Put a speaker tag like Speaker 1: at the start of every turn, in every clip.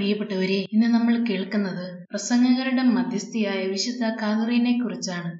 Speaker 1: പ്രിയപ്പെട്ടവരെ ഇന്ന് നമ്മൾ കേൾക്കുന്നത് പ്രസംഗകരുടെ മധ്യസ്ഥിയായ വിശുദ്ധ കാതറീനെ കുറിച്ചാണ്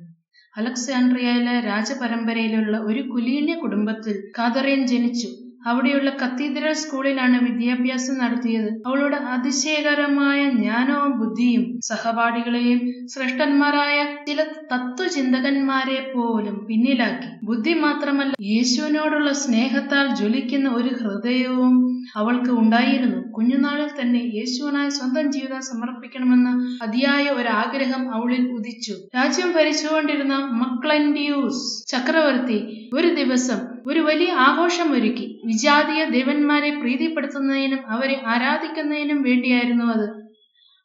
Speaker 1: അലക്സാൻഡ്രിയയിലെ രാജപരമ്പരയിലുള്ള ഒരു കുലീന കുടുംബത്തിൽ കാതറീൻ ജനിച്ചു. അവിടെയുള്ള കത്തീഡ്രൽ സ്കൂളിലാണ് വിദ്യാഭ്യാസം നടത്തിയത്. അവളുടെ അതിശയകരമായ ജ്ഞാനവും ബുദ്ധിയും സഹപാഠികളെയും ശ്രേഷ്ഠന്മാരായ ചില തത്വചിന്തകന്മാരെ പോലും പിന്നിലാക്കി. ബുദ്ധി മാത്രമല്ല യേശുവിനോടുള്ള സ്നേഹത്താൽ ജ്വലിക്കുന്ന ഒരു ഹൃദയവും അവൾക്ക് ഉണ്ടായിരുന്നു. കുഞ്ഞുനാളിൽ തന്നെ യേശുവിനായി സ്വന്തം ജീവിതം സമർപ്പിക്കണമെന്ന അതിയായ ഒരു ആഗ്രഹം അവളിൽ ഉദിച്ചു. രാജ്യം ഭരിച്ചുകൊണ്ടിരുന്ന മക്ലൻഡിയൂസ് ചക്രവർത്തി ഒരു ദിവസം ഒരു വലിയ ആഘോഷം ഒരുക്കി വിജാതീയ ദേവന്മാരെ പ്രീതിപ്പെടുത്തുന്നതിനും അവരെ ആരാധിക്കുന്നതിനും വേണ്ടിയായിരുന്നു അത്.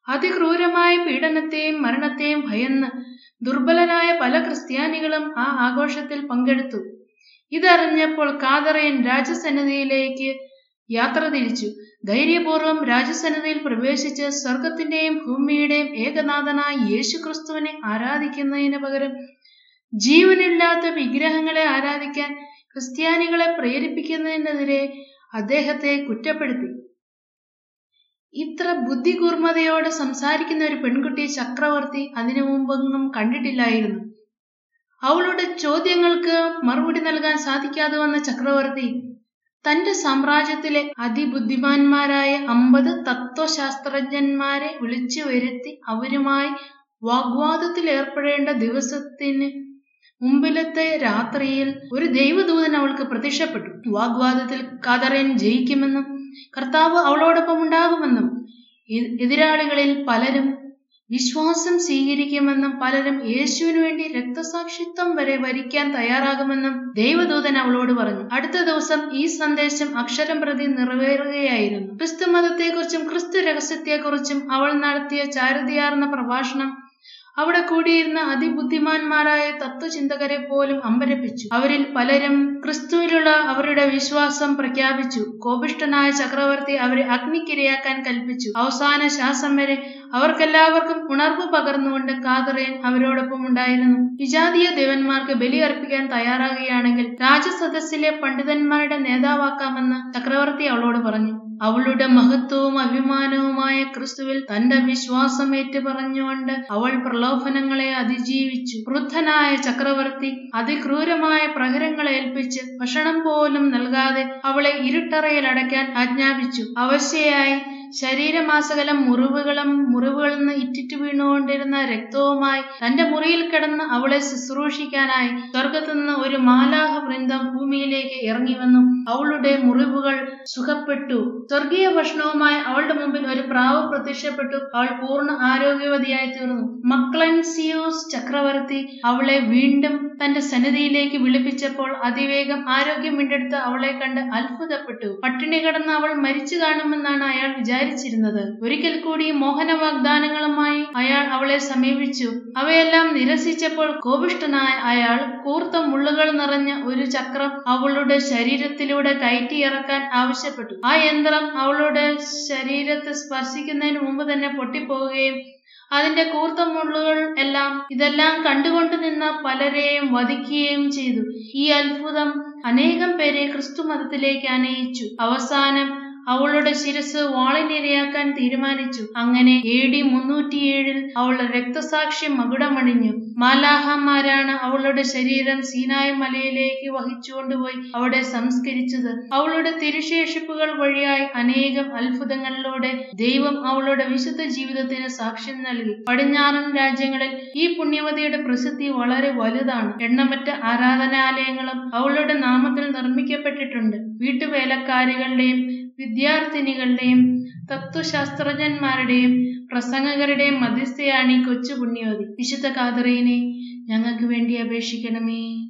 Speaker 1: അതിക്രൂരമായ പീഡനത്തെയും മരണത്തെയും ഭയന്ന് ദുർബലരായ പല ക്രിസ്ത്യാനികളും ആ ആഘോഷത്തിൽ പങ്കെടുത്തു. ഇതറിഞ്ഞപ്പോൾ കാതറയൻ രാജസന്നിധിയിലേക്ക് യാത്ര തിരിച്ചു. ധൈര്യപൂർവം രാജസന്നതയിൽ പ്രവേശിച്ച് സ്വർഗത്തിന്റെയും ഭൂമിയുടെയും ഏകനാഥനായ യേശുക്രിസ്തുവിനെ ആരാധിക്കുന്നതിന് പകരം ജീവനില്ലാത്ത വിഗ്രഹങ്ങളെ ആരാധിക്കാൻ ക്രിസ്ത്യാനികളെ പ്രേരിപ്പിക്കുന്നതിനെതിരെ അദ്ദേഹത്തെ കുറ്റപ്പെടുത്തി. ഇത്ര ബുദ്ധികൂർമ്മതയോടെ സംസാരിക്കുന്ന ഒരു പെൺകുട്ടി ചക്രവർത്തി അതിനു മുമ്പൊന്നും കണ്ടിട്ടില്ലായിരുന്നു. അവളുടെ ചോദ്യങ്ങൾക്ക് മറുപടി നൽകാൻ സാധിക്കാതെ വന്ന ചക്രവർത്തി തന്റെ സാമ്രാജ്യത്തിലെ അതിബുദ്ധിമാന്മാരായ അമ്പത് തത്വശാസ്ത്രജ്ഞന്മാരെ വിളിച്ചു വരുത്തി അവരുമായി വാഗ്വാദത്തിൽ ഏർപ്പെടേണ്ട ദിവസത്തിന് മുമ്പിലത്തെ രാത്രിയിൽ ഒരു ദൈവദൂതൻ അവൾക്ക് പ്രത്യക്ഷപ്പെട്ടു. വാഗ്വാദത്തിൽ കാതറിയൻ ജയിക്കുമെന്നും കർത്താവ് അവളോടൊപ്പം ഉണ്ടാകുമെന്നും എതിരാളികളിൽ പലരും വിശ്വാസം സ്വീകരിക്കുമെന്നും പലരും യേശുവിനു വേണ്ടി രക്തസാക്ഷിത്വം വരെ വരിക്കാൻ തയ്യാറാകുമെന്നും ദൈവദൂതൻ അവളോട് പറഞ്ഞു. അടുത്ത ദിവസം ഈ സന്ദേശം അക്ഷരം പ്രതി നിറവേറുകയായിരുന്നു. ക്രിസ്തു മതത്തെക്കുറിച്ചും ക്രിസ്തു രഹസ്യത്തെക്കുറിച്ചും അവൾ നടത്തിയ ചാരുതയാർന്ന പ്രഭാഷണം അവിടെ കൂടിയിരുന്ന അതിബുദ്ധിമാന്മാരായ തത്വചിന്തകരെ പോലും അമ്പരപ്പിച്ചു. അവരിൽ പലരും ക്രിസ്തുവിലുള്ള അവരുടെ വിശ്വാസം പ്രഖ്യാപിച്ചു. കോപിഷ്ടനായ ചക്രവർത്തി അവരെ അഗ്നിക്കിരയാക്കാൻ കൽപ്പിച്ചു. അവസാന ശ്വാസം വരെ അവർക്കെല്ലാവർക്കും ഉണർവ് പകർന്നുകൊണ്ട് കാതറയൻ അവരോടൊപ്പം ഉണ്ടായിരുന്നു. വിജാതീയ ദേവന്മാർക്ക് ബലി അർപ്പിക്കാൻ തയ്യാറാകുകയാണെങ്കിൽ രാജസദസ്സിലെ പണ്ഡിതന്മാരുടെ നേതാവാക്കാമെന്ന് ചക്രവർത്തി അവളോട് പറഞ്ഞു. അവളുടെ മഹത്വവും അഭിമാനവുമായ ക്രിസ്തുവിൽ തന്റെ വിശ്വാസം ഏറ്റുപറഞ്ഞുകൊണ്ട് അവൾ പ്രലോഭനങ്ങളെ അതിജീവിച്ചു. വൃദ്ധനായ ചക്രവർത്തി അതിക്രൂരമായ പ്രഹരങ്ങളെ ഏൽപ്പിച്ച് ഭക്ഷണം പോലും നൽകാതെ അവളെ ഇരുട്ടറയിൽ അടയ്ക്കാൻ ആജ്ഞാപിച്ചു. അവശയായി ശരീരമാസകലം മുറിവുകളും മുറിവുകളിൽ നിന്ന് ഇറ്റിറ്റു വീണുകൊണ്ടിരുന്ന രക്തവുമായി തന്റെ മുറിയിൽ കിടന്ന് അവളെ ശുശ്രൂഷിക്കാനായി സ്വർഗത്തു നിന്ന് ഒരു മാലാഹ വൃന്ദം ഭൂമിയിലേക്ക് ഇറങ്ങി വന്നു. അവളുടെ മുറിവുകൾ സുഖപ്പെട്ടു. സ്വർഗീയ ഭക്ഷണവുമായി അവളുടെ മുമ്പിൽ ഒരു പ്രാവ് പ്രത്യക്ഷപ്പെട്ടു. അവൾ പൂർണ ആരോഗ്യവതിയായി തീർന്നു. മക്ലൻസിയോസ് ചക്രവർത്തി അവളെ വീണ്ടും തന്റെ സന്നിധിയിലേക്ക് വിളിപ്പിച്ചപ്പോൾ അതിവേഗം ആരോഗ്യം വീണ്ടെടുത്ത് അവളെ കണ്ട് അത്ഭുതപ്പെട്ടു. പട്ടിണി കിടന്ന് അവൾ മരിച്ചു കാണുമെന്നാണ് അയാൾ വിചാരിച്ചിരുന്നത് ഒരിക്കൽ കൂടി മോഹന വാഗ്ദാനങ്ങളുമായി അയാൾ അവളെ സമീപിച്ചു. അവയെല്ലാം നിരസിച്ചപ്പോൾ കോപിഷ്ടനായ അയാൾ കൂർത്ത മുള്ളുകൾ നിറഞ്ഞ ഒരു ചക്രം അവളുടെ ശരീരത്തിലൂടെ കയറ്റിയിറക്കാൻ ആവശ്യപ്പെട്ടു. ആ യന്ത്രം അവളുടെ ശരീരത്തെ സ്പർശിക്കുന്നതിന് മുമ്പ് തന്നെ പൊട്ടിപ്പോവുകയും അതിന്റെ കൂർത്ത മുള്ളുകൾ എല്ലാം ഇതെല്ലാം കണ്ടുകൊണ്ട് നിന്ന പലരെയും വധിക്കുകയും ചെയ്തു. ഈ അത്ഭുതം അനേകം പേരെ ക്രിസ്തു മതത്തിലേക്ക് അനയിച്ചു. അവസാനം അവളുടെ ശിരസ് വാളിനിരയാക്കാൻ തീരുമാനിച്ചു. അങ്ങനെ എ ഡി മുന്നൂറ്റിയേഴിൽ അവൾ രക്തസാക്ഷി മകുടമണിഞ്ഞു മാലാഹമാരാണ് അവളുടെ ശരീരം സീനായ് മലയിലേക്ക് വഹിച്ചുകൊണ്ടുപോയി അവിടെ സംസ്കരിച്ചത്. അവളുടെ തിരുശേഷിപ്പുകൾ വഴിയായി അനേകം അത്ഭുതങ്ങളിലൂടെ ദൈവം അവളുടെ വിശുദ്ധ ജീവിതത്തിന് സാക്ഷ്യം നൽകി. പടിഞ്ഞാറൻ രാജ്യങ്ങളിൽ ഈ പുണ്യവതിയുടെ പ്രസിദ്ധി വളരെ വലുതാണ്. എണ്ണമറ്റ ആരാധനാലയങ്ങളും അവളുടെ നാമത്തിൽ നിർമ്മിക്കപ്പെട്ടിട്ടുണ്ട്. വീട്ടുവേലക്കാരികളുടെയും വിദ്യാർത്ഥിനികളുടെയും തത്വശാസ്ത്രജ്ഞന്മാരുടെയും പ്രസംഗകരുടെയും മധ്യസ്ഥയാണ് ഈ കൊച്ചു പുണ്യവതി വിശുദ്ധ കാതറീനെ ഞങ്ങൾക്ക് വേണ്ടി അപേക്ഷിക്കണമേ.